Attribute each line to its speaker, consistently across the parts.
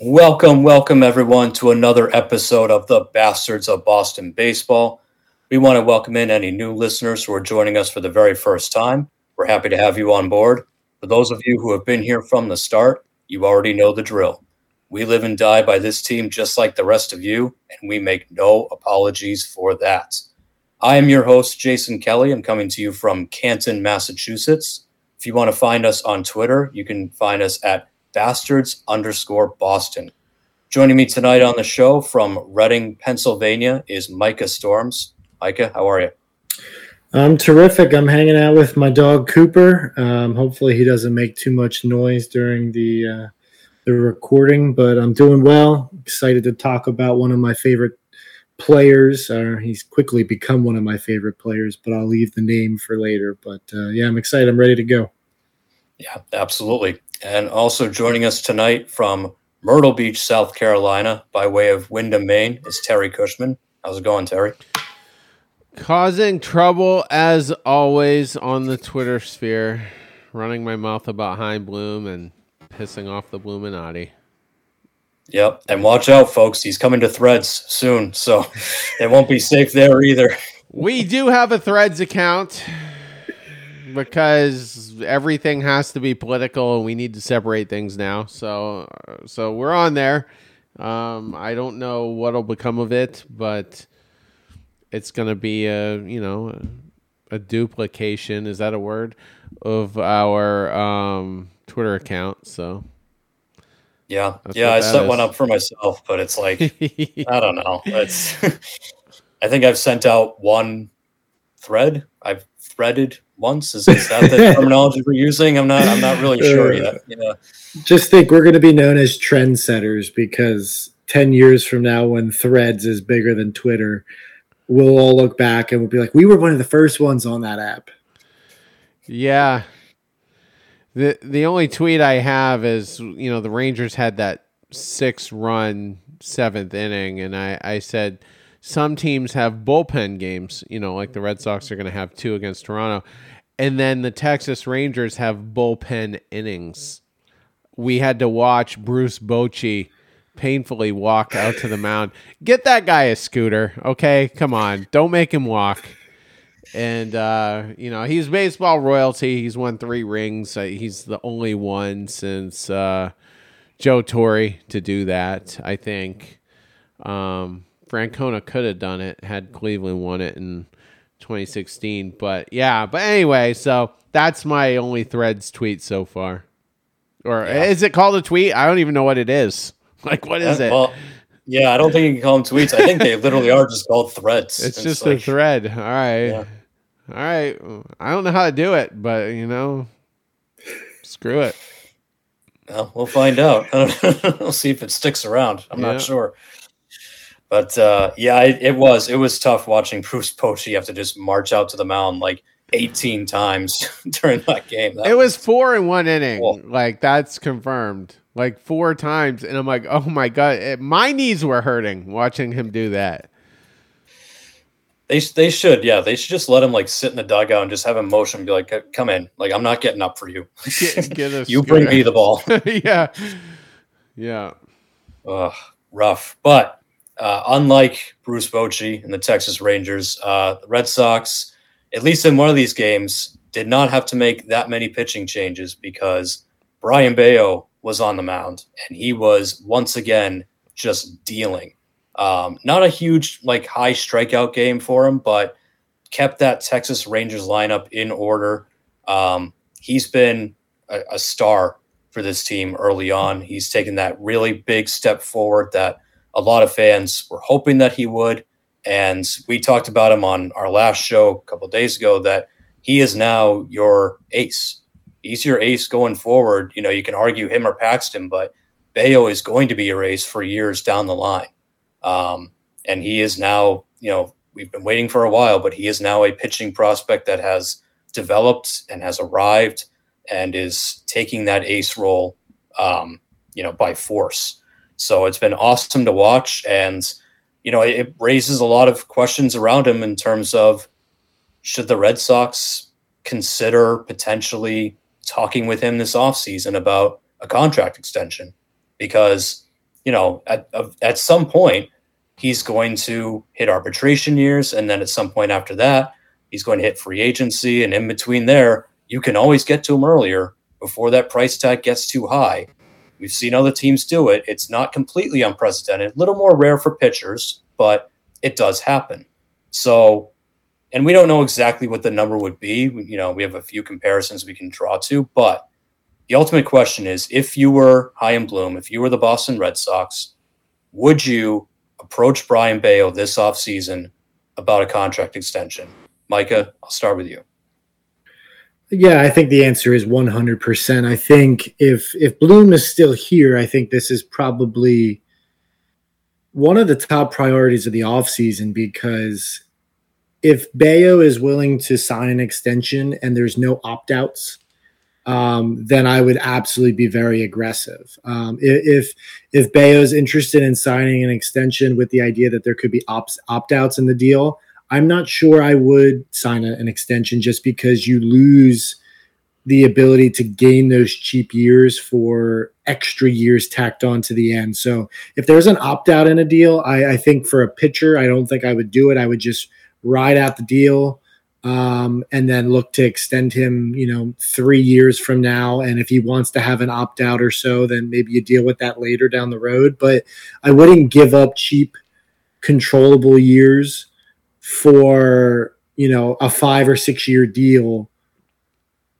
Speaker 1: Welcome, welcome everyone to another episode of the Bastards of Boston Baseball. We want to welcome in any new listeners who are joining us for the very first time. We're happy to have you on board. For those of you who have been here from the start, you already know the drill. We live and die by this team just like the rest of you, and we make no apologies for that. I am your host, Jason Kelly. I'm coming to you from Canton, Massachusetts. If you want to find us on Twitter, you can find us at bastards underscore Boston. Joining me tonight on the show from Reading, Pennsylvania is Micah Storms. Micah, how are you?
Speaker 2: I'm terrific. I'm hanging out with my dog Cooper. Um, hopefully, he doesn't make too much noise during the uh, the recording, but I'm doing well. Excited to talk about one of my favorite players. Uh, he's quickly become one of my favorite players, but I'll leave the name for later. But uh, yeah, I'm excited. I'm ready to go.
Speaker 1: Yeah, absolutely. And also joining us tonight from Myrtle Beach, South Carolina, by way of Windham, Maine, is Terry Cushman. How's it going, Terry?
Speaker 3: Causing trouble as always on the Twitter sphere, running my mouth about Chaim Bloom and pissing off the Bluminati.
Speaker 1: Yep. And watch out, folks. He's coming to threads soon. So it won't be safe there either.
Speaker 3: We do have a threads account because everything has to be political and we need to separate things now. So, so we're on there. Um, I don't know what'll become of it, but it's going to be a, you know, a, a, duplication. Is that a word of our, um, Twitter account. So,
Speaker 1: yeah, yeah, I set is. one up for myself, but it's like, I don't know. It's, I think I've sent out one thread. I've threaded once. Is, is that the terminology we're using? I'm not. I'm not really sure uh, yet. Yeah.
Speaker 2: Just think we're going to be known as trendsetters because ten years from now, when Threads is bigger than Twitter, we'll all look back and we'll be like, we were one of the first ones on that app.
Speaker 3: Yeah. The the only tweet I have is you know the Rangers had that six run seventh inning, and I I said some teams have bullpen games, you know, like the Red Sox are going to have two against Toronto. And then the Texas Rangers have bullpen innings. We had to watch Bruce Bochy painfully walk out to the mound. Get that guy a scooter, okay? Come on. Don't make him walk. And, uh, you know, he's baseball royalty. He's won three rings. Uh, he's the only one since uh, Joe Torre to do that, I think. Um, Francona could have done it had Cleveland won it in 2016. But yeah, but anyway, so that's my only threads tweet so far. Or yeah. is it called a tweet? I don't even know what it is. Like, what is uh, it? Well,
Speaker 1: yeah, I don't think you can call them tweets. I think they literally are just called threads.
Speaker 3: It's, it's just like, a thread. All right. Yeah. All right. I don't know how to do it, but you know, screw it.
Speaker 1: Well, we'll find out. we'll see if it sticks around. I'm yeah. not sure. But uh, yeah, it, it, was it was tough watching Bruce Bochy have to just march out to the mound like 18 times during that game. That
Speaker 3: it was, was, four in one inning. Cool. Like that's confirmed. Like four times, and I'm like, oh my god, it, my knees were hurting watching him do that.
Speaker 1: They, they should yeah they should just let him like sit in the dugout and just have him motion and be like come in like I'm not getting up for you get, get you bring me the ball
Speaker 3: yeah yeah
Speaker 1: Ugh, rough but uh, unlike Bruce Bochy and the Texas Rangers, uh, the Red Sox, at least in one of these games, did not have to make that many pitching changes because Brayan Bello was on the mound and he was once again just dealing. Um, not a huge, like, high strikeout game for him, but kept that Texas Rangers lineup in order. Um, he's been a, a star for this team early on. He's taken that really big step forward that a lot of fans were hoping that he would. And we talked about him on our last show a couple days ago that he is now your ace. He's your ace going forward. You know, you can argue him or Paxton, but Bello is going to be your ace for years down the line. Um, and he is now, you know, we've been waiting for a while, but he is now a pitching prospect that has developed and has arrived and is taking that ace role, um, you know, by force. So it's been awesome to watch. And, you know, it, raises a lot of questions around him in terms of should the Red Sox consider potentially talking with him this offseason about a contract extension? Because you know, at at some point, he's going to hit arbitration years, and then at some point after that, he's going to hit free agency, and in between there, you can always get to him earlier before that price tag gets too high. We've seen other teams do it. It's not completely unprecedented, a little more rare for pitchers, but it does happen. So, and we don't know exactly what the number would be. You know, we have a few comparisons we can draw to, but the ultimate question is if you were Chaim Bloom, if you were the Boston Red Sox, would you approach Brayan Bello this offseason about a contract extension? Micah, I'll start with you.
Speaker 2: Yeah, I think the answer is 100%. I think if if Bloom is still here, I think this is probably one of the top priorities of the offseason because if Bello is willing to sign an extension and there's no opt outs, um, then I would absolutely be very aggressive. Um, if if is interested in signing an extension with the idea that there could be opt outs in the deal, I'm not sure I would sign a, an extension just because you lose the ability to gain those cheap years for extra years tacked on to the end. So if there's an opt out in a deal, I, I, think for a pitcher, I don't think I would do it. I would just ride out the deal um, and then look to extend him, you know, three years from now. And if he wants to have an opt out or so, then maybe you deal with that later down the road. But I wouldn't give up cheap, controllable years for you know a five or six year deal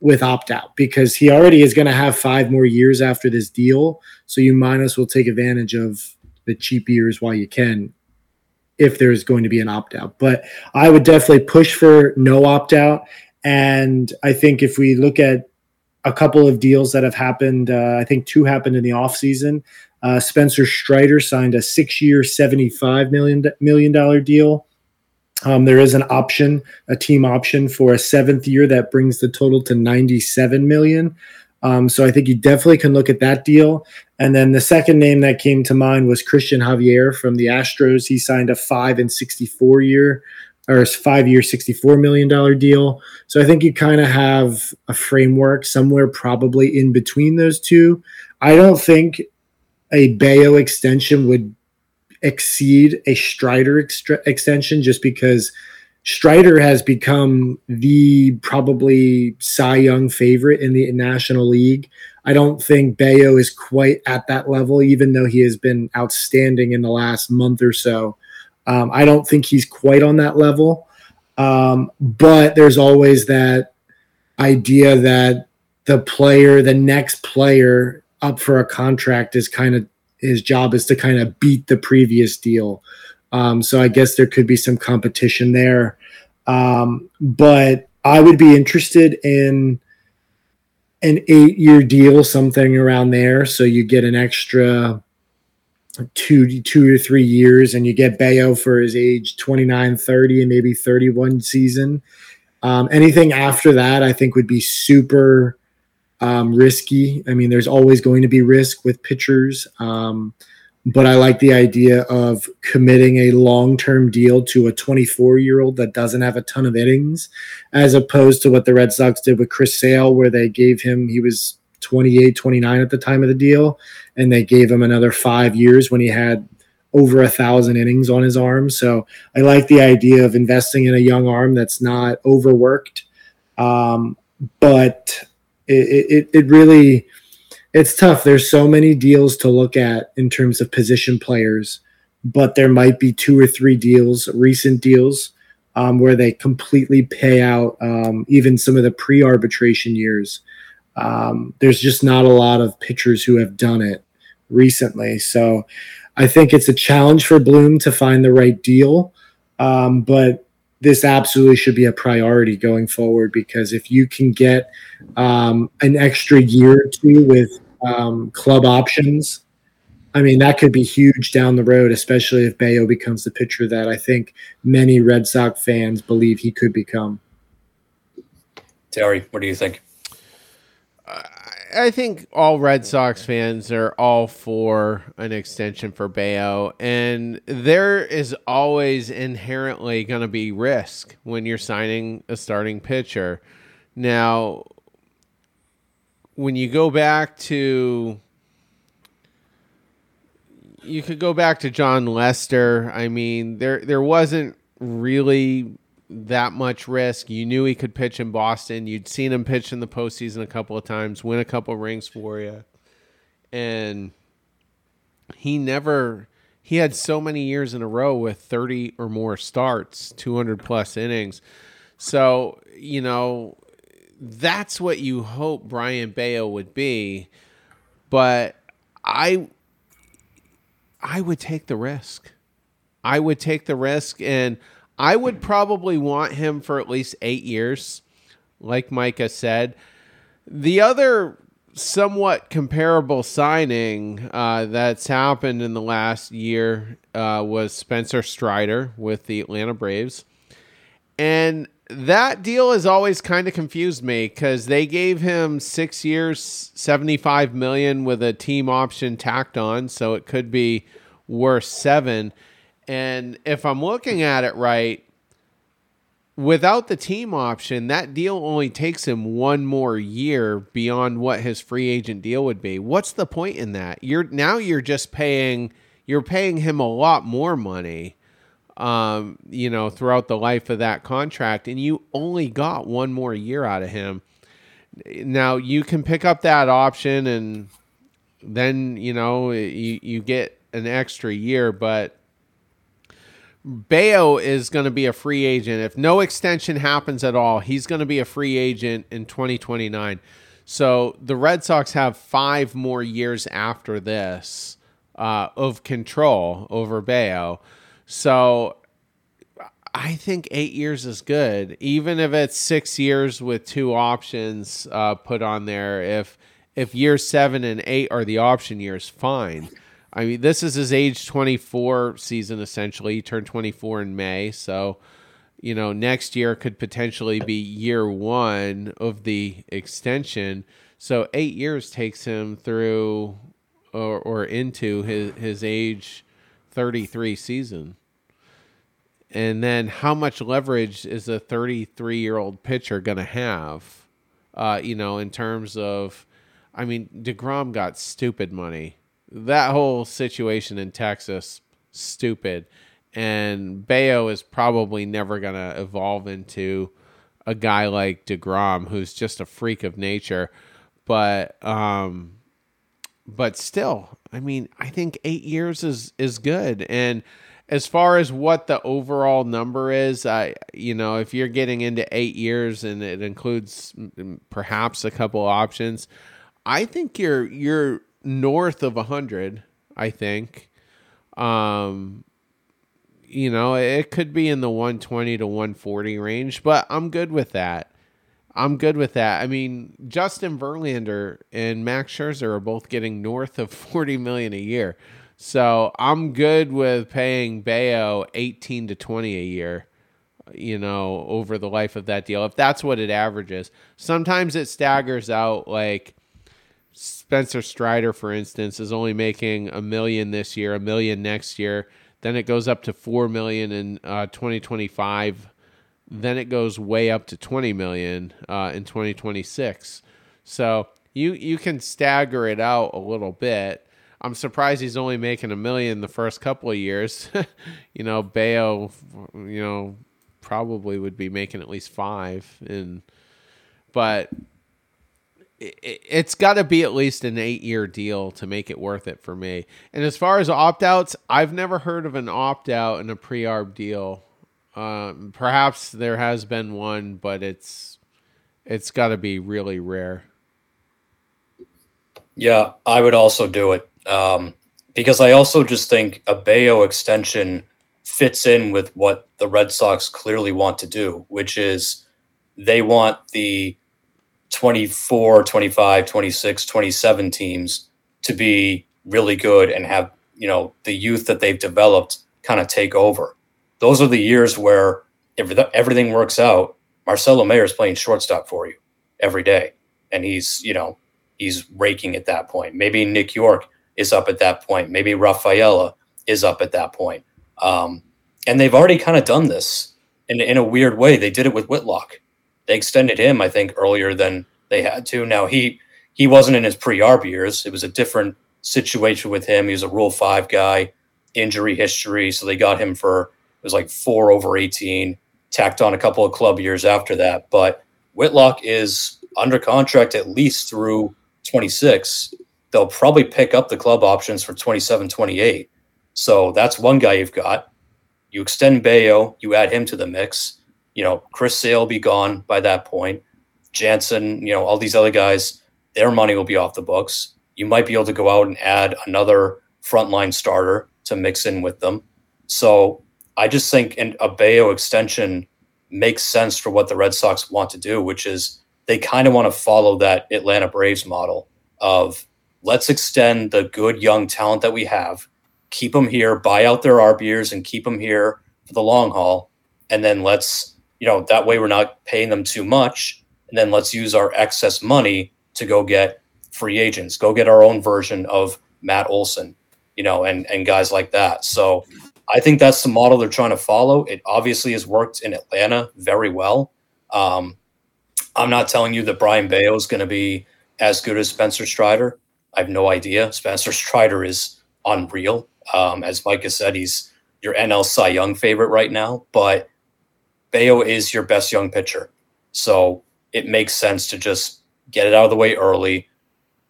Speaker 2: with opt out because he already is going to have five more years after this deal. So you might as well take advantage of the cheap years while you can if there's going to be an opt out. But I would definitely push for no opt out. And I think if we look at a couple of deals that have happened, uh, I think two happened in the offseason. Uh, Spencer Strider signed a six year, $75 million, million dollar deal um, there is an option, a team option for a seventh year that brings the total to 97 million. Um, so I think you definitely can look at that deal. And then the second name that came to mind was Christian Javier from the Astros. He signed a five and 64 year or five year, $64 million deal. So I think you kind of have a framework somewhere probably in between those two. I don't think a Bello extension would exceed a Strider extension just because Strider has become the probably Cy Young favorite in the National League. I don't think Bello is quite at that level, even though he has been outstanding in the last month or so. Um, I don't think he's quite on that level. Um, but there's always that idea that the player, the next player up for a contract is kind of his job is to kind of beat the previous deal. Um, so I guess there could be some competition there. Um, but I would be interested in an eight year deal, something around there. So you get an extra two, two or three years and you get Bello for his age 29, 30, and maybe 31 season. Um, anything after that, I think would be super um, risky. I mean, there's always going to be risk with pitchers, um, but I like the idea of committing a long term deal to a 24 year old that doesn't have a ton of innings, as opposed to what the Red Sox did with Chris Sale, where they gave him, he was 28, 29 at the time of the deal, and they gave him another five years when he had over a thousand innings on his arm. So I like the idea of investing in a young arm that's not overworked. Um, but it, it, it really it's tough. There's so many deals to look at in terms of position players, but there might be two or three deals, recent deals, um, where they completely pay out um, even some of the pre-arbitration years. Um, there's just not a lot of pitchers who have done it recently, so I think it's a challenge for Bloom to find the right deal. Um, but this absolutely should be a priority going forward because if you can get um, an extra year or two with um, club options, I mean, that could be huge down the road, especially if Bello becomes the pitcher that I think many Red Sox fans believe he could become.
Speaker 1: Terry, what do you think?
Speaker 3: I think all Red Sox fans are all for an extension for Bello, and there is always inherently going to be risk when you're signing a starting pitcher. Now, when you go back to you could go back to Jon Lester. I mean, there there wasn't really that much risk. You knew he could pitch in Boston. You'd seen him pitch in the postseason a couple of times, win a couple of rings for you, and he never. He had so many years in a row with 30 or more starts, 200 plus innings. So, you know, that's what you hope Brayan Bello would be. But I I would take the risk. I would take the risk and I would probably want him for at least 8 years like Micah said. The other somewhat comparable signing uh, that's happened in the last year uh, was Spencer Strider with the Atlanta Braves. And that deal has always kind of confused me because they gave him six years, seventy-five million with a team option tacked on, so it could be worth seven. And if I'm looking at it right, without the team option, that deal only takes him one more year beyond what his free agent deal would be. What's the point in that? You're now you're just paying you're paying him a lot more money um, you know, throughout the life of that contract, and you only got one more year out of him. Now you can pick up that option, and then you know you you get an extra year, but Bello is going to be a free agent. If no extension happens at all, he's going to be a free agent in 2029. So the Red Sox have five more years after this uh, of control over Bello. So I think eight years is good, even if it's six years with two options uh, put on there. If if year seven and eight are the option years, fine. I mean, this is his age 24 season essentially. He turned 24 in May, so you know next year could potentially be year one of the extension. So eight years takes him through or, or into his his age 33 season. And then how much leverage is a 33 year old pitcher going to have? Uh, you know, in terms of, I mean, DeGrom got stupid money. That whole situation in Texas, stupid. And Bello is probably never going to evolve into a guy like DeGrom, who's just a freak of nature. But, um, but still, I mean, I think eight years is is good. And as far as what the overall number is, I you know, if you're getting into eight years and it includes perhaps a couple options, I think you're you're north of a hundred. I think, um, you know, it could be in the 120 to 140 range, but I'm good with that. I'm good with that. I mean, Justin Verlander and Max Scherzer are both getting north of 40 million a year. So I'm good with paying Bello 18 to 20 a year, you know, over the life of that deal. If that's what it averages. Sometimes it staggers out like Spencer Strider, for instance, is only making a million this year, a million next year. Then it goes up to 4 million in uh, 2025 then it goes way up to 20 million uh, in 2026. So you you can stagger it out a little bit. I'm surprised he's only making a million the first couple of years. you know, Bello, you know, probably would be making at least five, and but it's got to be at least an eight year deal to make it worth it for me. And as far as opt outs, I've never heard of an opt out in a pre arb deal um, perhaps there has been one, but it's it's got to be really rare.
Speaker 1: Yeah, I would also do it um, because I also just think a Bello extension fits in with what the Red Sox clearly want to do, which is they want the 24, 25, 26, 27 teams to be really good and have, you know, the youth that they've developed kind of take over those are the years where if everything works out, Marcelo Mayer is playing shortstop for you every day, and he's you know he's raking at that point. Maybe Nick Yorke is up at that point. Maybe Rafaela is up at that point. Um, and they've already kind of done this in in a weird way. They did it with Whitlock. They extended him, I think, earlier than they had to. Now he he wasn't in his pre-arb years. It was a different situation with him. He was a Rule Five guy, injury history, so they got him for it was like four over eighteen. Tacked on a couple of club years after that, but Whitlock is under contract at least through 26. They'll probably pick up the club options for 27, 28. So that's one guy you've got. You extend Bello, you add him to the mix. You know, Chris Sale will be gone by that point. Jansen, you know, all these other guys, their money will be off the books. You might be able to go out and add another frontline starter to mix in with them. So I just think an, a Bello extension makes sense for what the Red Sox want to do, which is they kind of want to follow that Atlanta Braves model of let's extend the good young talent that we have, keep them here, buy out their arb years and keep them here for the long haul. And then let's, you know, that way we're not paying them too much. And then let's use our excess money to go get free agents, go get our own version of Matt Olson, you know, and, and guys like that. So I think that's the model they're trying to follow. It obviously has worked in Atlanta very well. Um, I'm not telling you that Brayan Bello is going to be as good as Spencer Strider. I have no idea. Spencer Strider is unreal. Um, as Mike has said, he's your NL Cy Young favorite right now, but Bello is your best young pitcher. So it makes sense to just get it out of the way early.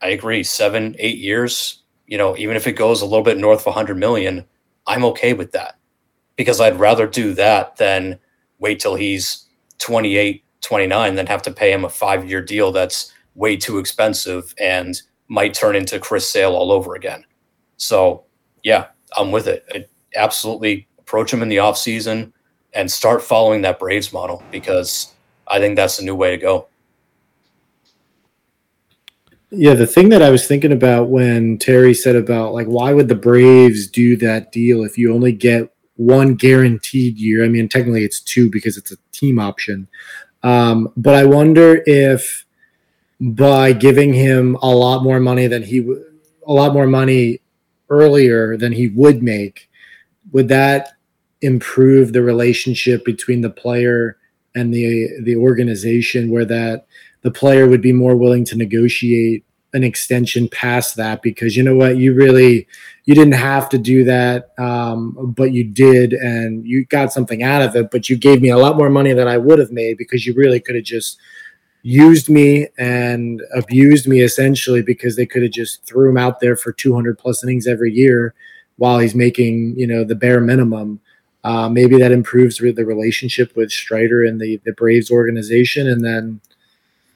Speaker 1: I agree. Seven, eight years, you know, even if it goes a little bit north of 100 million, I'm okay with that because I'd rather do that than wait till he's 28, 29, then have to pay him a five year deal that's way too expensive and might turn into Chris Sale all over again. So, yeah, I'm with it. I absolutely approach him in the offseason and start following that Braves model because I think that's the new way to go.
Speaker 2: Yeah, the thing that I was thinking about when Terry said about like why would the Braves do that deal if you only get one guaranteed year? I mean, technically it's two because it's a team option. Um, but I wonder if by giving him a lot more money than he a lot more money earlier than he would make, would that improve the relationship between the player and the the organization where that the player would be more willing to negotiate an extension past that because you know what? You really you didn't have to do that um, but you did and you got something out of it but you gave me a lot more money than i would have made because you really could have just used me and abused me essentially because they could have just threw him out there for 200 plus innings every year while he's making you know the bare minimum uh, maybe that improves the relationship with strider and the the braves organization and then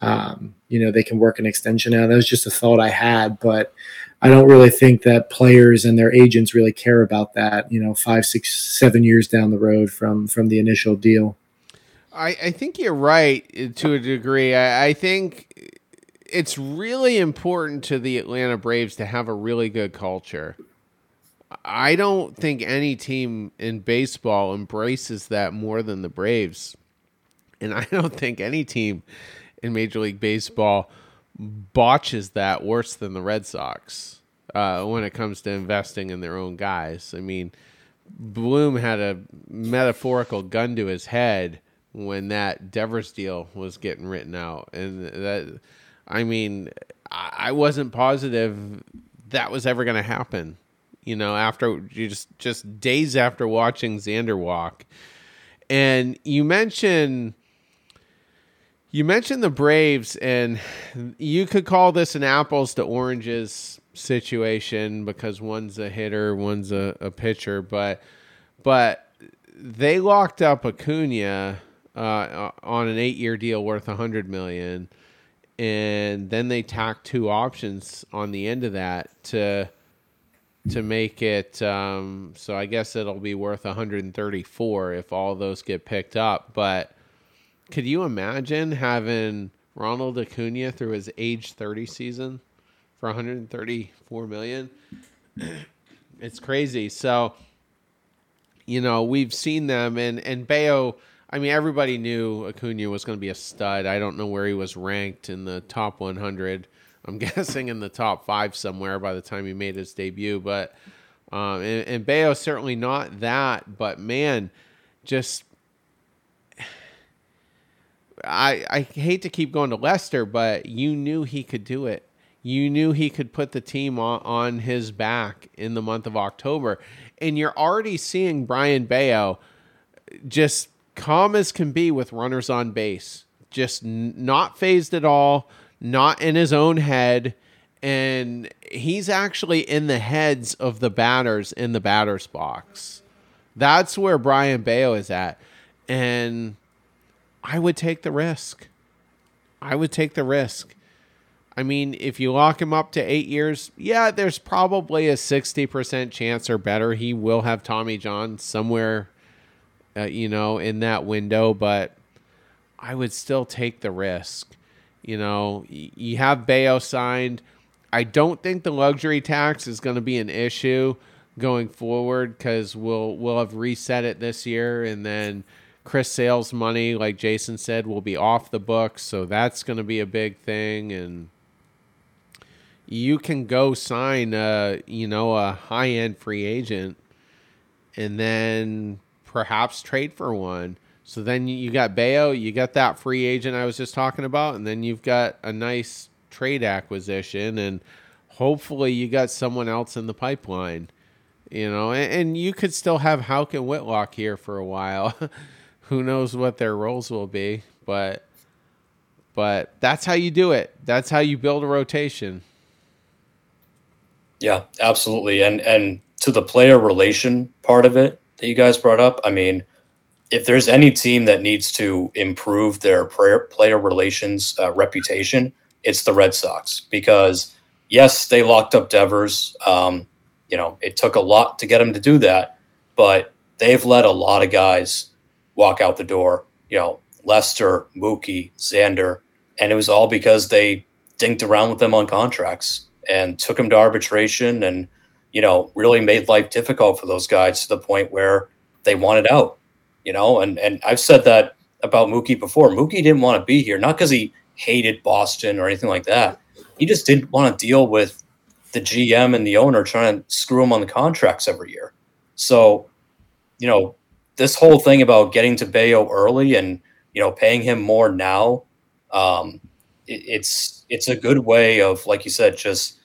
Speaker 2: um, you know they can work an extension out. That was just a thought I had, but I don't really think that players and their agents really care about that. You know, five, six, seven years down the road from from the initial deal.
Speaker 3: I, I think you're right to a degree. I, I think it's really important to the Atlanta Braves to have a really good culture. I don't think any team in baseball embraces that more than the Braves. And I don't think any team in Major League Baseball botches that worse than the Red Sox uh, when it comes to investing in their own guys. I mean, Bloom had a metaphorical gun to his head when that Devers deal was getting written out, and that I mean, I wasn't positive that was ever going to happen. You know, after just just days after watching Xander walk, and you mentioned you mentioned the Braves, and you could call this an apples to oranges situation because one's a hitter, one's a, a pitcher, but but they locked up Acuna uh, on an eight-year deal worth a hundred million, and then they tacked two options on the end of that to to make it. Um, so I guess it'll be worth 134 if all those get picked up, but could you imagine having Ronald Acuna through his age 30 season for 134 million? it's crazy. So, you know, we've seen them and and Bello, I mean everybody knew Acuna was going to be a stud. I don't know where he was ranked in the top 100. I'm guessing in the top 5 somewhere by the time he made his debut, but um, and, and certainly not that, but man, just I I hate to keep going to Lester, but you knew he could do it. You knew he could put the team on, on his back in the month of October. And you're already seeing Brayan Bello just calm as can be with runners on base, just n- not phased at all, not in his own head. And he's actually in the heads of the batters in the batter's box. That's where Brayan Bello is at. And I would take the risk. I would take the risk. I mean, if you lock him up to eight years, yeah, there's probably a 60% chance or better he will have Tommy John somewhere, uh, you know, in that window, but I would still take the risk. You know, you have Bello signed. I don't think the luxury tax is going to be an issue going forward because we'll we'll have reset it this year, and then Chris Sale's money, like Jason said, will be off the books, so that's going to be a big thing, and you can go sign a you know a high end free agent, and then perhaps trade for one. So then you got Bello, you got that free agent I was just talking about, and then you've got a nice trade acquisition, and hopefully you got someone else in the pipeline. You know, and, and you could still have Houck and Whitlock here for a while. Who knows what their roles will be, but but that's how you do it. That's how you build a rotation.
Speaker 1: Yeah, absolutely. And and to the player relation part of it that you guys brought up, I mean, if there's any team that needs to improve their player player relations uh, reputation, it's the Red Sox because yes, they locked up Devers. Um, you know, it took a lot to get him to do that, but they've let a lot of guys walk out the door. You know, Lester, Mookie, Xander, and it was all because they dinked around with them on contracts and took them to arbitration and you know really made life difficult for those guys to the point where they wanted out. You know, and and I've said that about Mookie before. Mookie didn't want to be here, not because he hated Boston or anything like that. He just didn't want to deal with the GM and the owner trying to screw him on the contracts every year. So, you know, this whole thing about getting to Bello early and you know paying him more now, um, it, it's it's a good way of, like you said, just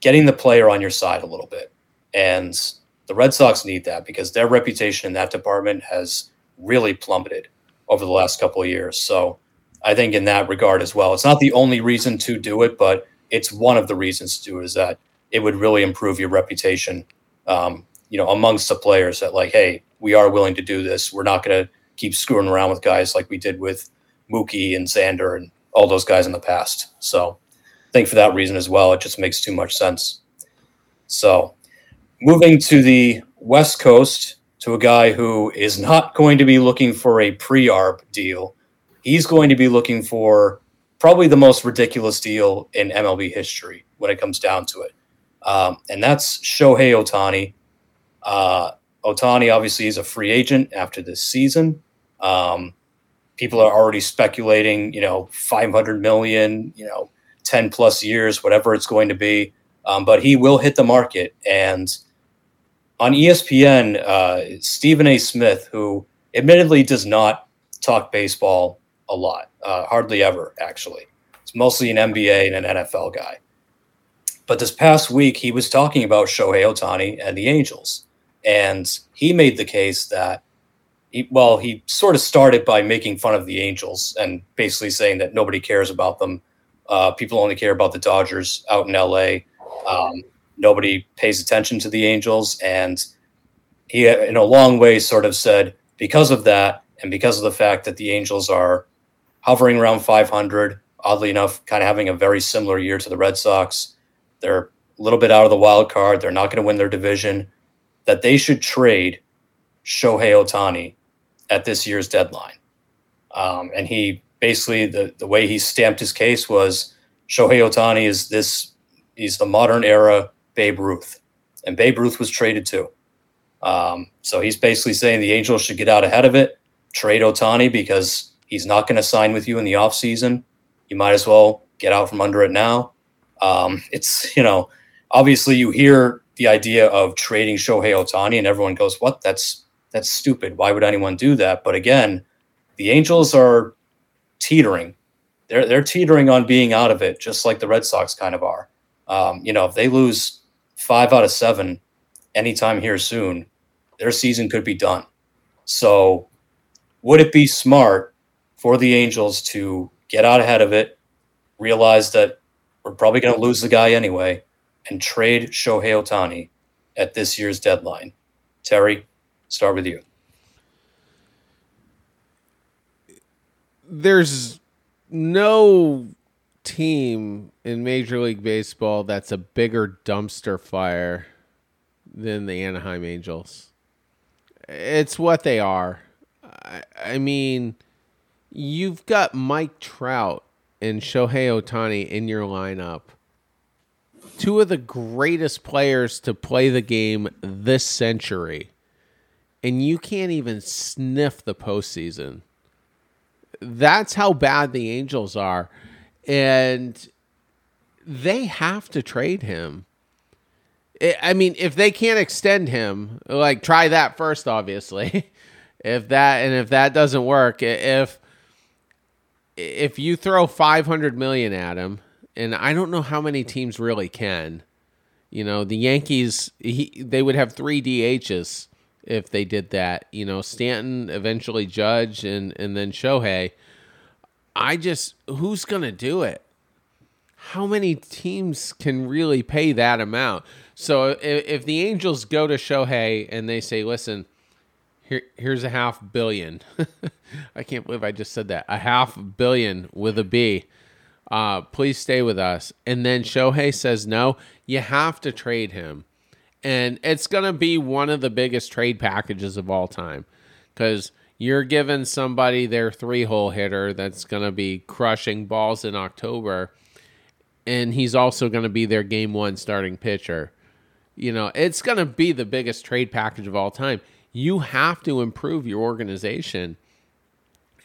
Speaker 1: getting the player on your side a little bit. And the Red Sox need that because their reputation in that department has really plummeted over the last couple of years. So I think in that regard as well, it's not the only reason to do it, but it's one of the reasons to do it is that it would really improve your reputation, um, you know, amongst the players that like, hey, we are willing to do this. We're not going to keep screwing around with guys like we did with Mookie and Xander and all those guys in the past. So I think for that reason as well, it just makes too much sense. So moving to the West Coast to a guy who is not going to be looking for a pre-arb deal. He's going to be looking for probably the most ridiculous deal in MLB history when it comes down to it. Um, and that's Shohei Ohtani. Uh, Ohtani obviously is a free agent after this season. Um, people are already speculating, you know, 500 million, you know, 10 plus years, whatever it's going to be. Um, but he will hit the market. And on ESPN, uh, Stephen A. Smith, who admittedly does not talk baseball a lot, uh, hardly ever, actually. It's mostly an NBA and an NFL guy. But this past week, he was talking about Shohei Ohtani and the Angels. And he made the case that, he, well, he sort of started by making fun of the Angels and basically saying that nobody cares about them. Uh, people only care about the Dodgers out in LA. Um, nobody pays attention to the Angels. And he, in a long way, sort of said, because of that, and because of the fact that the Angels are hovering around 500. Oddly enough, kind of having a very similar year to the Red Sox. They're a little bit out of the wild card. They're not going to win their division. That they should trade Shohei Ohtani at this year's deadline. Um, and he basically the the way he stamped his case was Shohei Ohtani is this he's the modern era Babe Ruth, and Babe Ruth was traded too. Um, so he's basically saying the Angels should get out ahead of it, trade Ohtani because He's not going to sign with you in the offseason. You might as well get out from under it now. Um, it's, you know, obviously you hear the idea of trading Shohei Ohtani and everyone goes, what? That's, that's stupid. Why would anyone do that? But again, the Angels are teetering. they're they're teetering on being out of it, just like the Red Sox kind of are. Um, you know, if they lose five out of seven anytime here soon, their season could be done. So, would it be smart for the Angels to get out ahead of it, realize that we're probably going to lose the guy anyway, and trade Shohei Ohtani at this year's deadline? Terry, start with you.
Speaker 3: There's no team in Major League Baseball that's a bigger dumpster fire than the Anaheim Angels. It's what they are. I, I mean, you've got Mike Trout and Shohei Ohtani in your lineup. Two of the greatest players to play the game this century. And you can't even sniff the postseason. That's how bad the Angels are. And they have to trade him. I mean, if they can't extend him, like try that first, obviously. if that and if that doesn't work, if if you throw 500 million at him, and I don't know how many teams really can. You know, the Yankees he, they would have 3 DHs if they did that. You know, Stanton, eventually Judge and and then Shohei. I just who's to do it? How many teams can really pay that amount? So if, if the Angels go to Shohei and they say, "Listen, here, here's a half billion. I can't believe I just said that. A half billion with a B. Uh, please stay with us. And then Shohei says no. You have to trade him. And it's going to be one of the biggest trade packages of all time because you're giving somebody their three hole hitter that's going to be crushing balls in October. And he's also going to be their game one starting pitcher. You know, it's going to be the biggest trade package of all time. You have to improve your organization.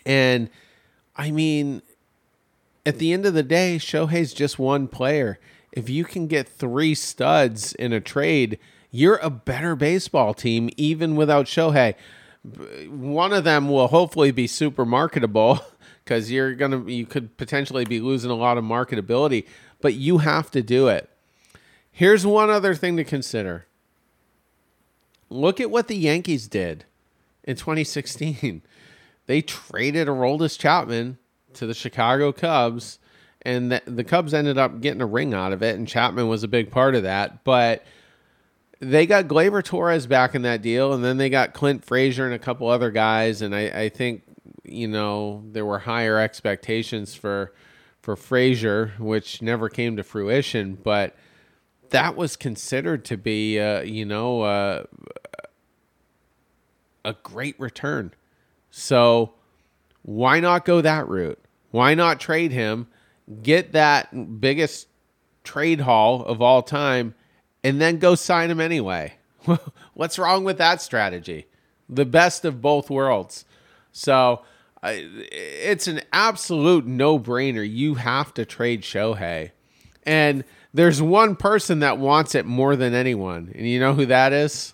Speaker 3: And I mean, at the end of the day, Shohei's just one player. If you can get three studs in a trade, you're a better baseball team even without Shohei. One of them will hopefully be super marketable because you're gonna you could potentially be losing a lot of marketability, but you have to do it. Here's one other thing to consider. Look at what the Yankees did in 2016. They traded Aroldis Chapman to the Chicago Cubs, and the, the Cubs ended up getting a ring out of it, and Chapman was a big part of that. But they got Gleyber Torres back in that deal, and then they got Clint Frazier and a couple other guys, and I, I think you know there were higher expectations for for Frazier, which never came to fruition, but that was considered to be, uh, you know, uh, a great return. So why not go that route? Why not trade him, get that biggest trade haul of all time, and then go sign him anyway? What's wrong with that strategy? The best of both worlds. So it's an absolute no brainer. You have to trade Shohei. And there's one person that wants it more than anyone. And you know who that is?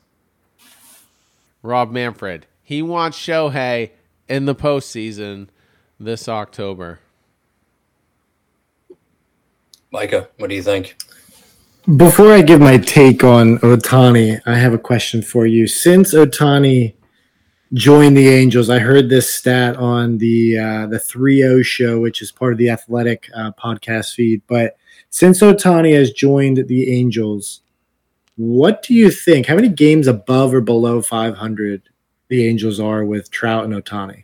Speaker 3: Rob Manfred. He wants Shohei in the postseason this October.
Speaker 1: Micah, what do you think?
Speaker 2: Before I give my take on Ohtani, I have a question for you. Since Ohtani joined the Angels, I heard this stat on the uh, the Three O show, which is part of the Athletic uh, podcast feed. But since Ohtani has joined the Angels, what do you think? How many games above or below 500 the Angels are with Trout and Ohtani?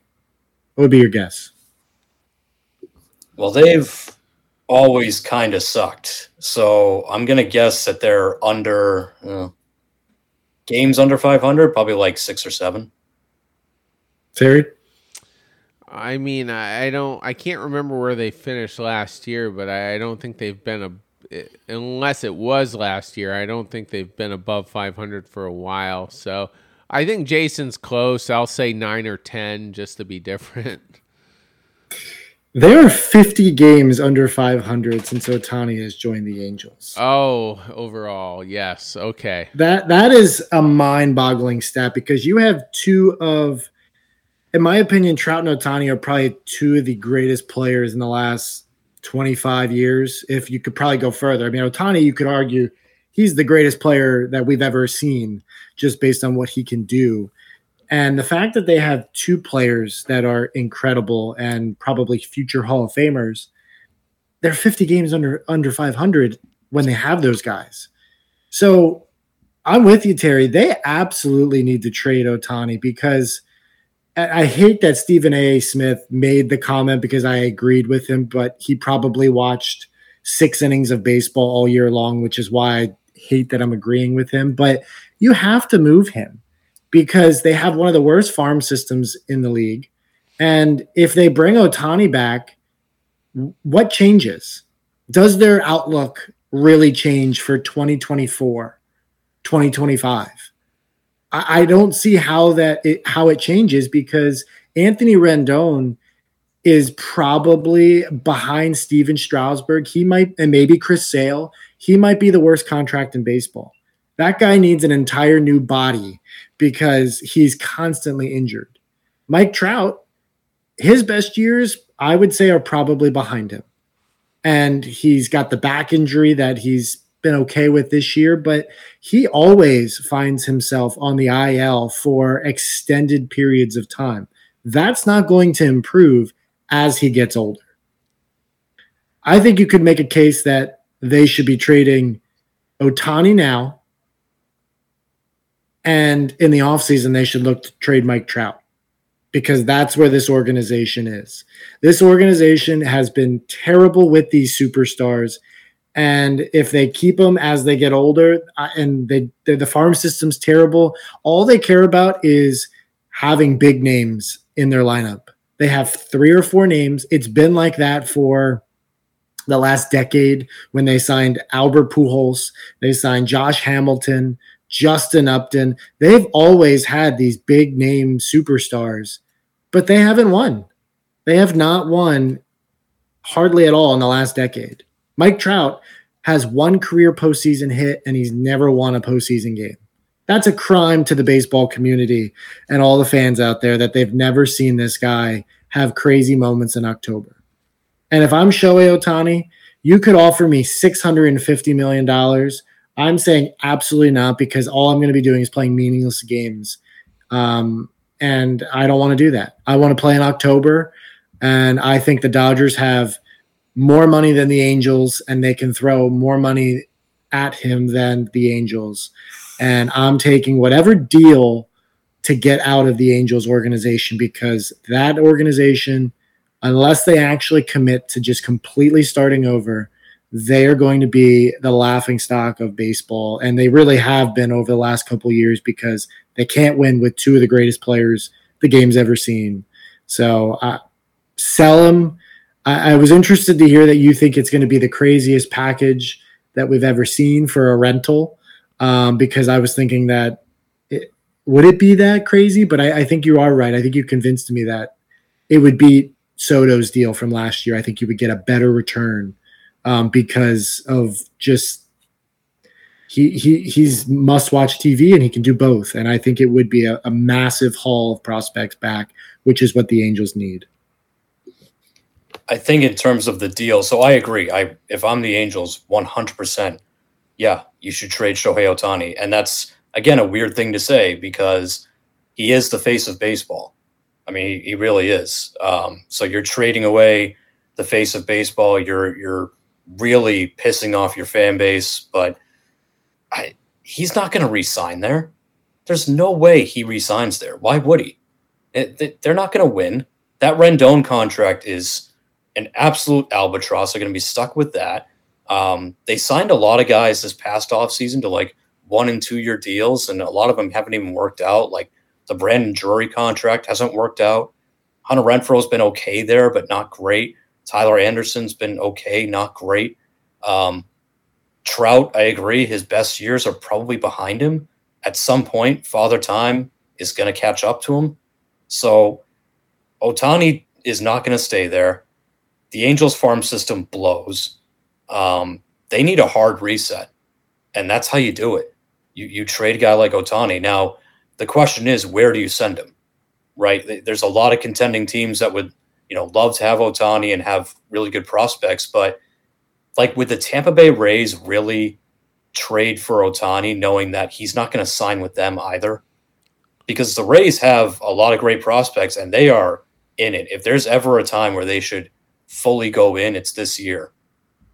Speaker 2: What would be your guess?
Speaker 1: Well, they've always kind of sucked. So I'm going to guess that they're under uh, games under 500, probably like six or seven.
Speaker 2: Terry?
Speaker 3: I mean, I don't, I can't remember where they finished last year, but I don't think they've been a unless it was last year, I don't think they've been above 500 for a while. So I think Jason's close. I'll say nine or 10 just to be different.
Speaker 2: There are 50 games under 500 since Ohtani has joined the Angels.
Speaker 3: Oh, overall, yes. Okay.
Speaker 2: That that is a mind-boggling stat because you have two of in my opinion, Trout and Ohtani are probably two of the greatest players in the last 25 years. If you could probably go further, I mean, Ohtani, you could argue he's the greatest player that we've ever seen just based on what he can do. And the fact that they have two players that are incredible and probably future Hall of Famers, they're 50 games under under 500 when they have those guys. So I'm with you, Terry. They absolutely need to trade Ohtani because I hate that Stephen A. Smith made the comment because I agreed with him, but he probably watched six innings of baseball all year long, which is why I hate that I'm agreeing with him. But you have to move him because they have one of the worst farm systems in the league. And if they bring Ohtani back, what changes? Does their outlook really change for 2024, 2025? I, I don't see how that it, how it changes because Anthony Rendon is probably behind Stephen Strasburg. He might, and maybe Chris Sale. He might be the worst contract in baseball. That guy needs an entire new body because he's constantly injured. Mike Trout, his best years, I would say, are probably behind him. And he's got the back injury that he's been okay with this year, but he always finds himself on the IL for extended periods of time. That's not going to improve as he gets older. I think you could make a case that they should be trading Ohtani now. And in the offseason, they should look to trade Mike Trout because that's where this organization is. This organization has been terrible with these superstars and if they keep them as they get older and they the farm system's terrible all they care about is having big names in their lineup. They have three or four names. It's been like that for the last decade when they signed albert pujols they signed josh hamilton justin upton. They've always had these big name superstars but they haven't won. They have not won hardly at all in the last decade Mike Trout has one career postseason hit and he's never won a postseason game. That's a crime to the baseball community and all the fans out there that they've never seen this guy have crazy moments in October. And if I'm Shohei Ohtani, you could offer me $650 million. I'm saying absolutely not because all I'm going to be doing is playing meaningless games. Um, and I don't want to do that. I want to play in October. And I think the Dodgers have – more money than the Angels, and they can throw more money at him than the Angels. And I'm taking whatever deal to get out of the Angels organization because that organization, unless they actually commit to just completely starting over, they are going to be the laughing stock of baseball. And they really have been over the last couple years because they can't win with two of the greatest players the game's ever seen. So uh, sell them I, I was interested to hear that you think it's going to be the craziest package that we've ever seen for a rental. Um, because I was thinking that it, would it be that crazy? But I, I, think you are right. I think you convinced me that it would beat Soto's deal from last year. I think you would get a better return um, because of just he he he's must watch TV and he can do both. And I think it would be a, a massive haul of prospects back, which is what the Angels need.
Speaker 1: I think in terms of the deal, so I agree. I if I'm the Angels, 100%, yeah, you should trade Shohei Ohtani, and that's again a weird thing to say because he is the face of baseball. I mean, he, he really is. Um, so you're trading away the face of baseball. You're you're really pissing off your fan base, but I, he's not going to resign there. There's no way he resigns there. Why would he? It, they're not going to win. That Rendon contract is an absolute albatross. They're going to be stuck with that. Um, they signed a lot of guys this past offseason to like one and two year deals, and a lot of them haven't even worked out. Like the Brandon Drury contract hasn't worked out. Hunter Renfroe's been okay there, but not great. Tyler Anderson's been okay, not great. Um, Trout, I agree, his best years are probably behind him. At some point, Father Time is going to catch up to him. So Ohtani is not going to stay there the Angels farm system blows. Um, they need a hard reset, and that's how you do it. You you trade a guy like Ohtani. Now, the question is, where do you send him? right? There's a lot of contending teams that would, you know, love to have Ohtani and have really good prospects, but like with the Tampa Bay Rays really trade for Ohtani, knowing that he's not going to sign with them either? Because the Rays have a lot of great prospects and they are in it. If there's ever a time where they should fully go in, it's this year.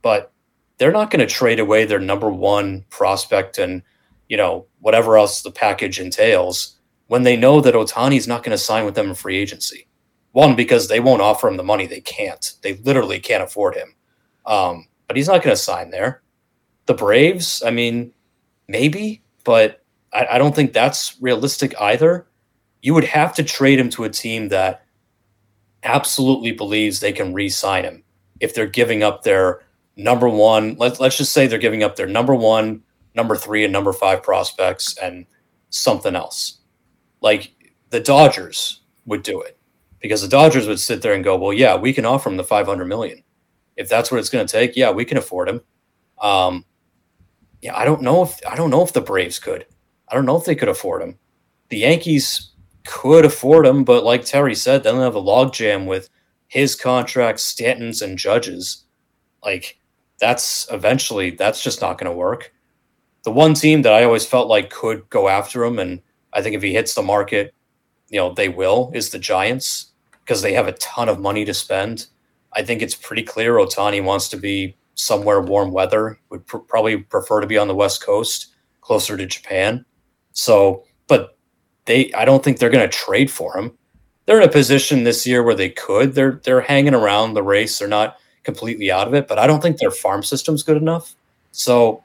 Speaker 1: But they're not going to trade away their number one prospect and, you know, whatever else the package entails when they know that Ohtani's not going to sign with them in free agency. One, because they won't offer him the money. They can't. They literally can't afford him. Um, but he's not going to sign there. The Braves, I mean, maybe, but I, I don't think that's realistic either. You would have to trade him to a team that absolutely believes they can re-sign him if they're giving up their number one. Let, let's just say they're giving up their number one, number three, and number five prospects and something else. Like the Dodgers would do it because the Dodgers would sit there and go, "Well, yeah, we can offer him the 500 million if that's what it's going to take. Yeah, we can afford him." Um, yeah, I don't know if I don't know if the Braves could. I don't know if they could afford him. The Yankees could afford him, but like Terry said, they don't have a logjam with his contract, Stanton's, and Judge's. Like that's eventually that's just not going to work. The one team that I always felt like could go after him, and I think if he hits the market, you know they will, is the Giants because they have a ton of money to spend. I think it's pretty clear Ohtani wants to be somewhere warm weather. Would pr- probably prefer to be on the West Coast, closer to Japan. So, but they, I don't think they're going to trade for him. They're in a position this year where they could. They're they're hanging around the race. They're not completely out of it, but I don't think their farm system's good enough. So,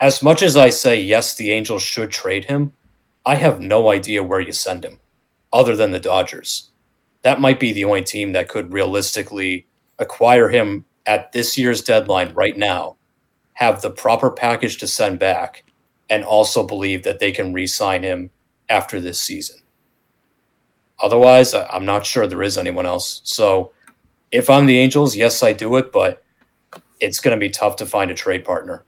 Speaker 1: as much as I say yes, the Angels should trade him, I have no idea where you send him, other than the Dodgers. That might be the only team that could realistically acquire him at this year's deadline right now, have the proper package to send back, and also believe that they can re sign him after this season. Otherwise, I'm not sure there is anyone else. So if I'm the Angels, yes, I do it, but it's going to be tough to find a trade partner.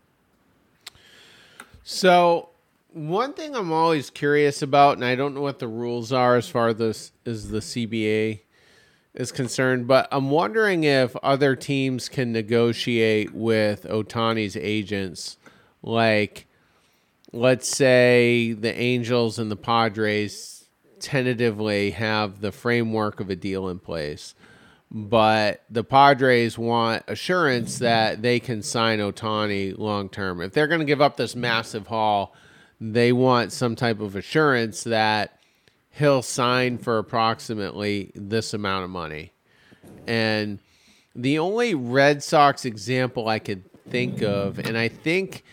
Speaker 3: So one thing I'm always curious about, and I don't know what the rules are as far as this is the CBA is concerned, but I'm wondering if other teams can negotiate with Ohtani's agents, like let's say the Angels and the Padres tentatively have the framework of a deal in place, but the Padres want assurance that they can sign Ohtani long term. If they're going to give up this massive haul, they want some type of assurance that he'll sign for approximately this amount of money. And the only Red Sox example I could think of, and I think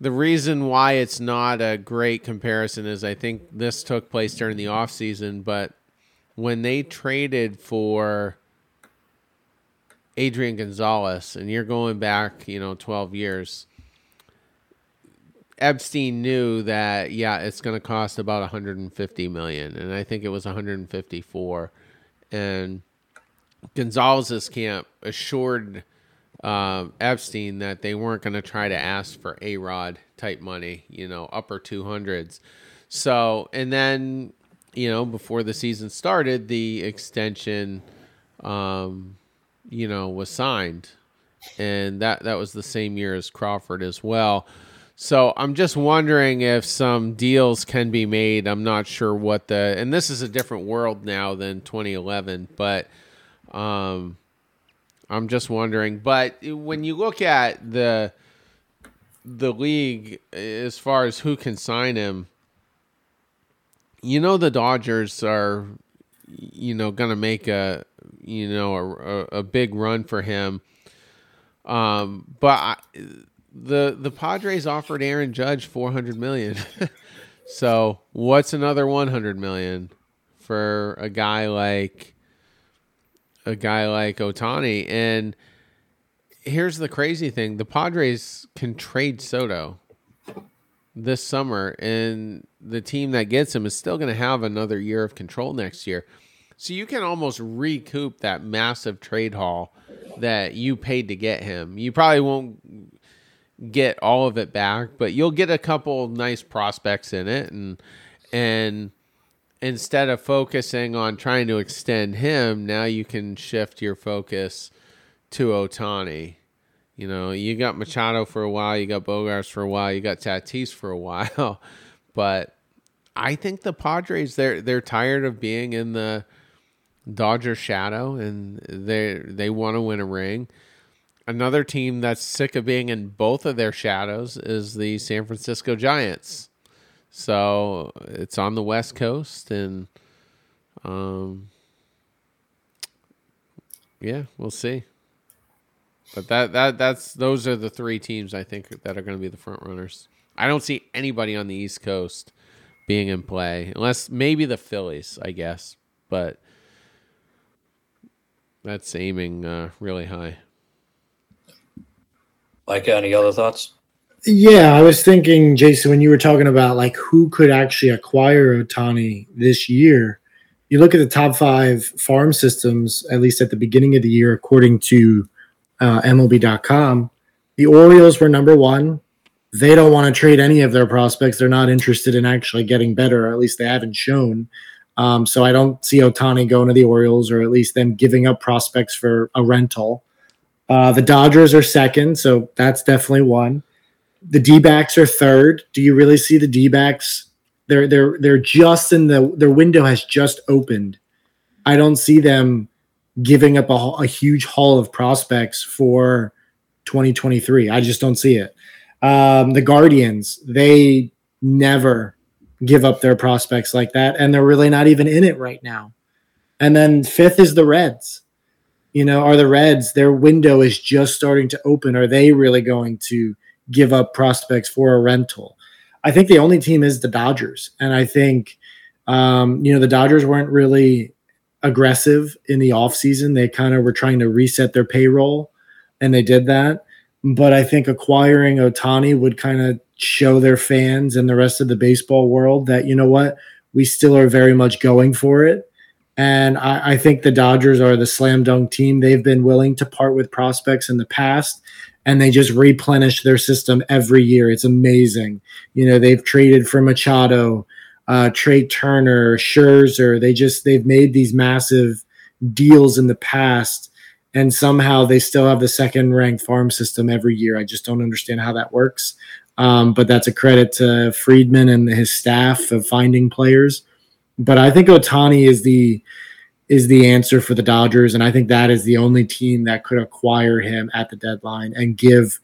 Speaker 3: the reason why it's not a great comparison is I think this took place during the offseason, but when they traded for Adrian Gonzalez, and you're going back, you know, 12 years, Epstein knew that, yeah, it's going to cost about 150 million, and I think it was 154. And Gonzalez's camp assured – uh, Epstein that they weren't going to try to ask for A-Rod type money, you know, upper 200s. So, and then, you know, before the season started, the extension, um, you know, was signed. And that, that was the same year as Crawford as well. So I'm just wondering if some deals can be made. I'm not sure what the, and this is a different world now than 2011, but, um, I'm just wondering, but when you look at the the league as far as who can sign him, you know the Dodgers are you know going to make a you know a, a, big run for him. Um, but I, the the Padres offered Aaron Judge 400 million. so, what's another 100 million for a guy like a guy like Ohtani. And here's the crazy thing: the Padres can trade Soto this summer, and the team that gets him is still going to have another year of control next year. So you can almost recoup that massive trade haul that you paid to get him. You probably won't get all of it back, but you'll get a couple nice prospects in it and and instead of focusing on trying to extend him, now you can shift your focus to Ohtani. You know, you got Machado for a while, you got Bogaerts for a while, you got Tatis for a while, but I think the Padres they're they're tired of being in the Dodger shadow and they they want to win a ring. Another team that's sick of being in both of their shadows is the San Francisco Giants. So it's on the West Coast, and um, yeah, we'll see. But that that that's those are the three teams I think that are going to be the front runners. I don't see anybody on the East Coast being in play, unless maybe the Phillies, I guess. But that's aiming uh, really high.
Speaker 1: Mike, any other thoughts?
Speaker 2: Yeah, I was thinking, Jason, when you were talking about like who could actually acquire Ohtani this year, you look at the top five farm systems, at least at the beginning of the year, according to uh, MLB.com. The Orioles were number one. They don't want to trade any of their prospects. They're not interested in actually getting better, or at least they haven't shown. Um, so I don't see Ohtani going to the Orioles, or at least them giving up prospects for a rental. Uh, the Dodgers are second, so that's definitely one the D backs are third. Do you really see the D backs? They're they're they're just in the their window has just opened. I don't see them giving up a, a huge haul of prospects for 2023. I just don't see it. Um, the Guardians, they never give up their prospects like that, and they're really not even in it right now. And then fifth is the Reds. You know, are the Reds, their window is just starting to open. Are they really going to give up prospects for a rental. I think the only team is the Dodgers, and I think um, you know the Dodgers weren't really aggressive in the offseason. They kind of were trying to reset their payroll, and they did that. But I think acquiring Ohtani would kind of show their fans and the rest of the baseball world that you know what we still are very much going for it. And I, I, think the Dodgers are the slam dunk team. They've been willing to part with prospects in the past, and they just replenish their system every year. It's amazing. You know, they've traded for Machado, uh, Trea Turner, Scherzer. They just they've made these massive deals in the past, and somehow they still have the second ranked farm system every year. I just don't understand how that works. Um, but that's a credit to Friedman and his staff of finding players. But I think Ohtani is the is the answer for the Dodgers, and I think that is the only team that could acquire him at the deadline and give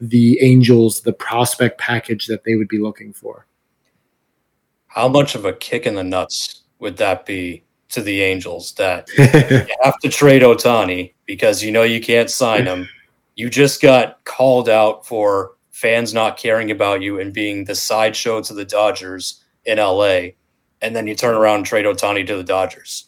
Speaker 2: the Angels the prospect package that they would be looking for.
Speaker 1: How much of a kick in the nuts would that be to the Angels that you have to trade Ohtani because you know you can't sign him? You just got called out for fans not caring about you and being the sideshow to the Dodgers in LA, and then you turn around and trade Ohtani to the Dodgers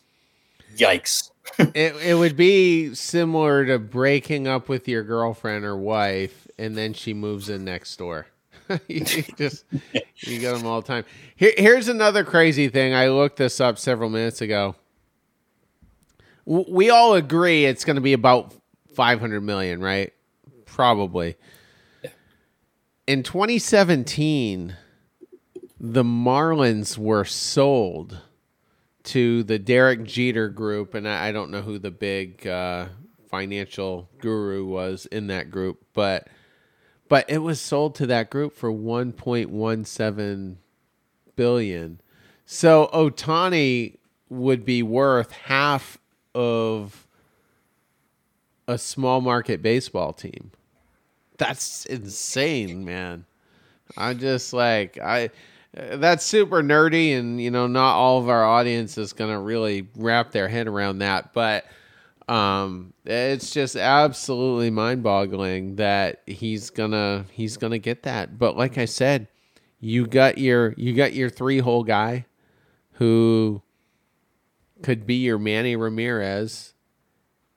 Speaker 1: Yikes.
Speaker 3: it it would be similar to breaking up with your girlfriend or wife, and then she moves in next door. you just you get them all the time. Here, here's another crazy thing. I looked this up several minutes ago. W- we all agree it's going to be about 500 million, right? Probably. In 2017, the Marlins were sold to the Derek Jeter group, and I, I don't know who the big uh, financial guru was in that group, but but it was sold to that group for 1.17 billion. So Ohtani would be worth half of a small market baseball team. That's insane, man. I'm just like I that's super nerdy and you know not all of our audience is going to really wrap their head around that but um it's just absolutely mind-boggling that he's gonna he's gonna get that. But like i said you got your you got your three hole guy who could be your manny ramirez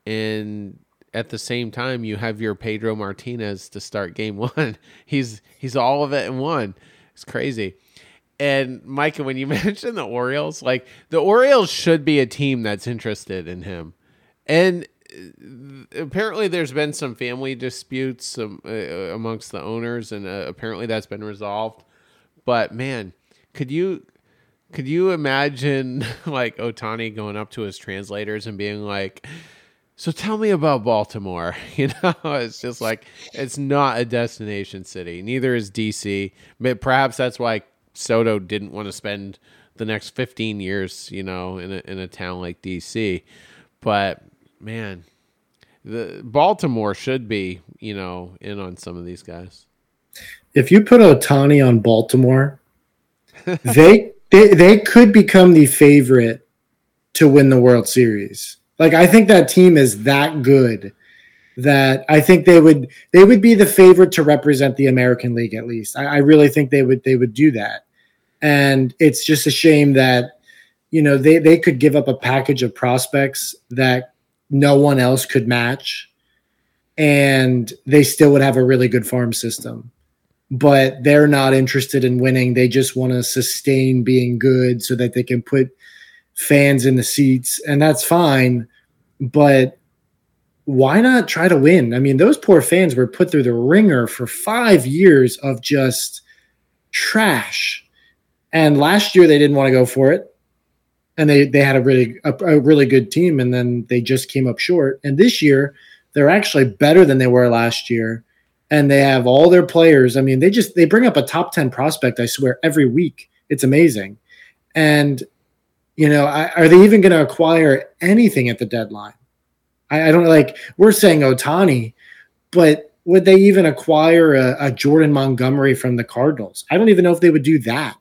Speaker 3: and at the same time you have your pedro martinez to start game one. He's he's all of it in one. It's crazy and Micah, when you mentioned the Orioles, like the Orioles should be a team that's interested in him. And uh, apparently, there's been some family disputes um, uh, amongst the owners, and uh, apparently that's been resolved. But man, could you could you imagine like Ohtani going up to his translators and being like, "So tell me about Baltimore." You know, it's just like it's not a destination city. Neither is DC. But perhaps that's why Soto didn't want to spend the next 15 years, you know, in a, in a town like DC. But man, the Baltimore should be, you know, in on some of these guys.
Speaker 2: If you put Ohtani on Baltimore, they, they they could become the favorite to win the World Series. Like I think that team is that good that I think they would they would be the favorite to represent the American League at least. I, I really think they would they would do that. And it's just a shame that you know they they could give up a package of prospects that no one else could match. And they still would have a really good farm system. But they're not interested in winning. They just want to sustain being good so that they can put fans in the seats. And that's fine. But why not try to win? I mean those poor fans were put through the ringer for 5 years of just trash and last year they didn't want to go for it. And they they had a really a, a, really good team and then they just came up short. And this year they're actually better than they were last year. And they have all their players. I mean they just they bring up a top 10 prospect i swear every week. It's amazing. And you know I, are they even going to acquire anything at the deadline? I, I, don't like we're saying Ohtani, but would they even acquire a, a jordan montgomery from the cardinals? I don't even know if they would do that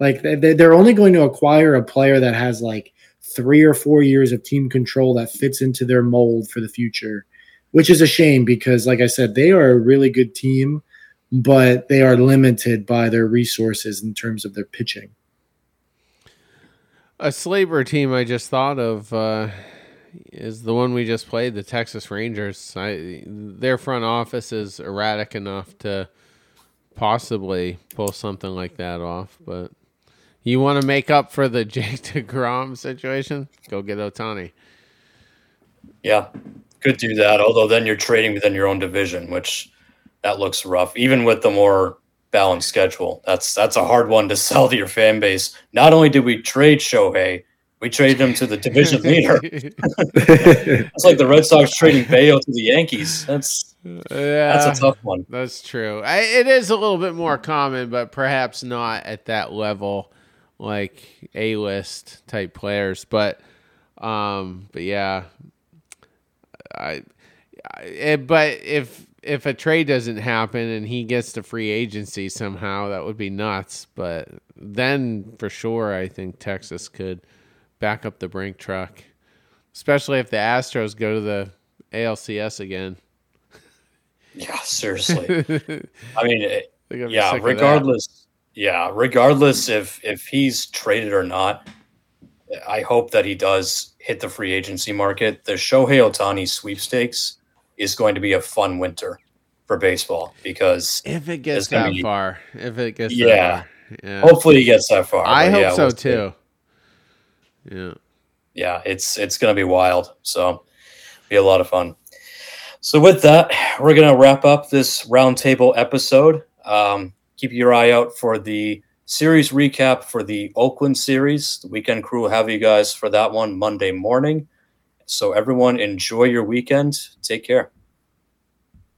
Speaker 2: like they're only going to acquire a player that has like three or four years of team control that fits into their mold for the future, which is a shame because, like I said, they are a really good team, but they are limited by their resources in terms of their pitching.
Speaker 3: A Slaver team I just thought of uh, is the one we just played, the Texas Rangers. I, their front office is erratic enough to possibly pull something like that off, but you want to make up for the Jake DeGrom situation? Go get Ohtani.
Speaker 1: Yeah, could do that. Although then you're trading within your own division, which that looks rough. Even with the more balanced schedule, that's that's a hard one to sell to your fan base. Not only did we trade Shohei, we traded him to the division leader. it's like the Red Sox trading Bello to the Yankees. That's yeah, that's a tough one.
Speaker 3: That's true. I, it is a little bit more common, but perhaps not at that level like A list type players. But um, but yeah, I, I eh, but if if a trade doesn't happen and he gets to free agency somehow, that would be nuts. But then for sure, I think Texas could back up the brink truck, especially if the Astros go to the ALCS again.
Speaker 1: Yeah, seriously. I mean, it, yeah, regardless yeah, regardless if if he's traded or not, I hope that he does hit the free agency market. The Shohei Ohtani sweepstakes is going to be a fun winter for baseball because
Speaker 3: if it gets that be, far, if it gets
Speaker 1: yeah, yeah, hopefully he gets that far.
Speaker 3: I hope
Speaker 1: yeah,
Speaker 3: so too.
Speaker 1: Yeah, yeah, it's it's gonna be wild. So be a lot of fun. So with that, we're gonna wrap up this roundtable episode. Um, keep your eye out for the series recap for the Oakland series. The weekend crew will have you guys for that one Monday morning. So, everyone, enjoy your weekend. Take care.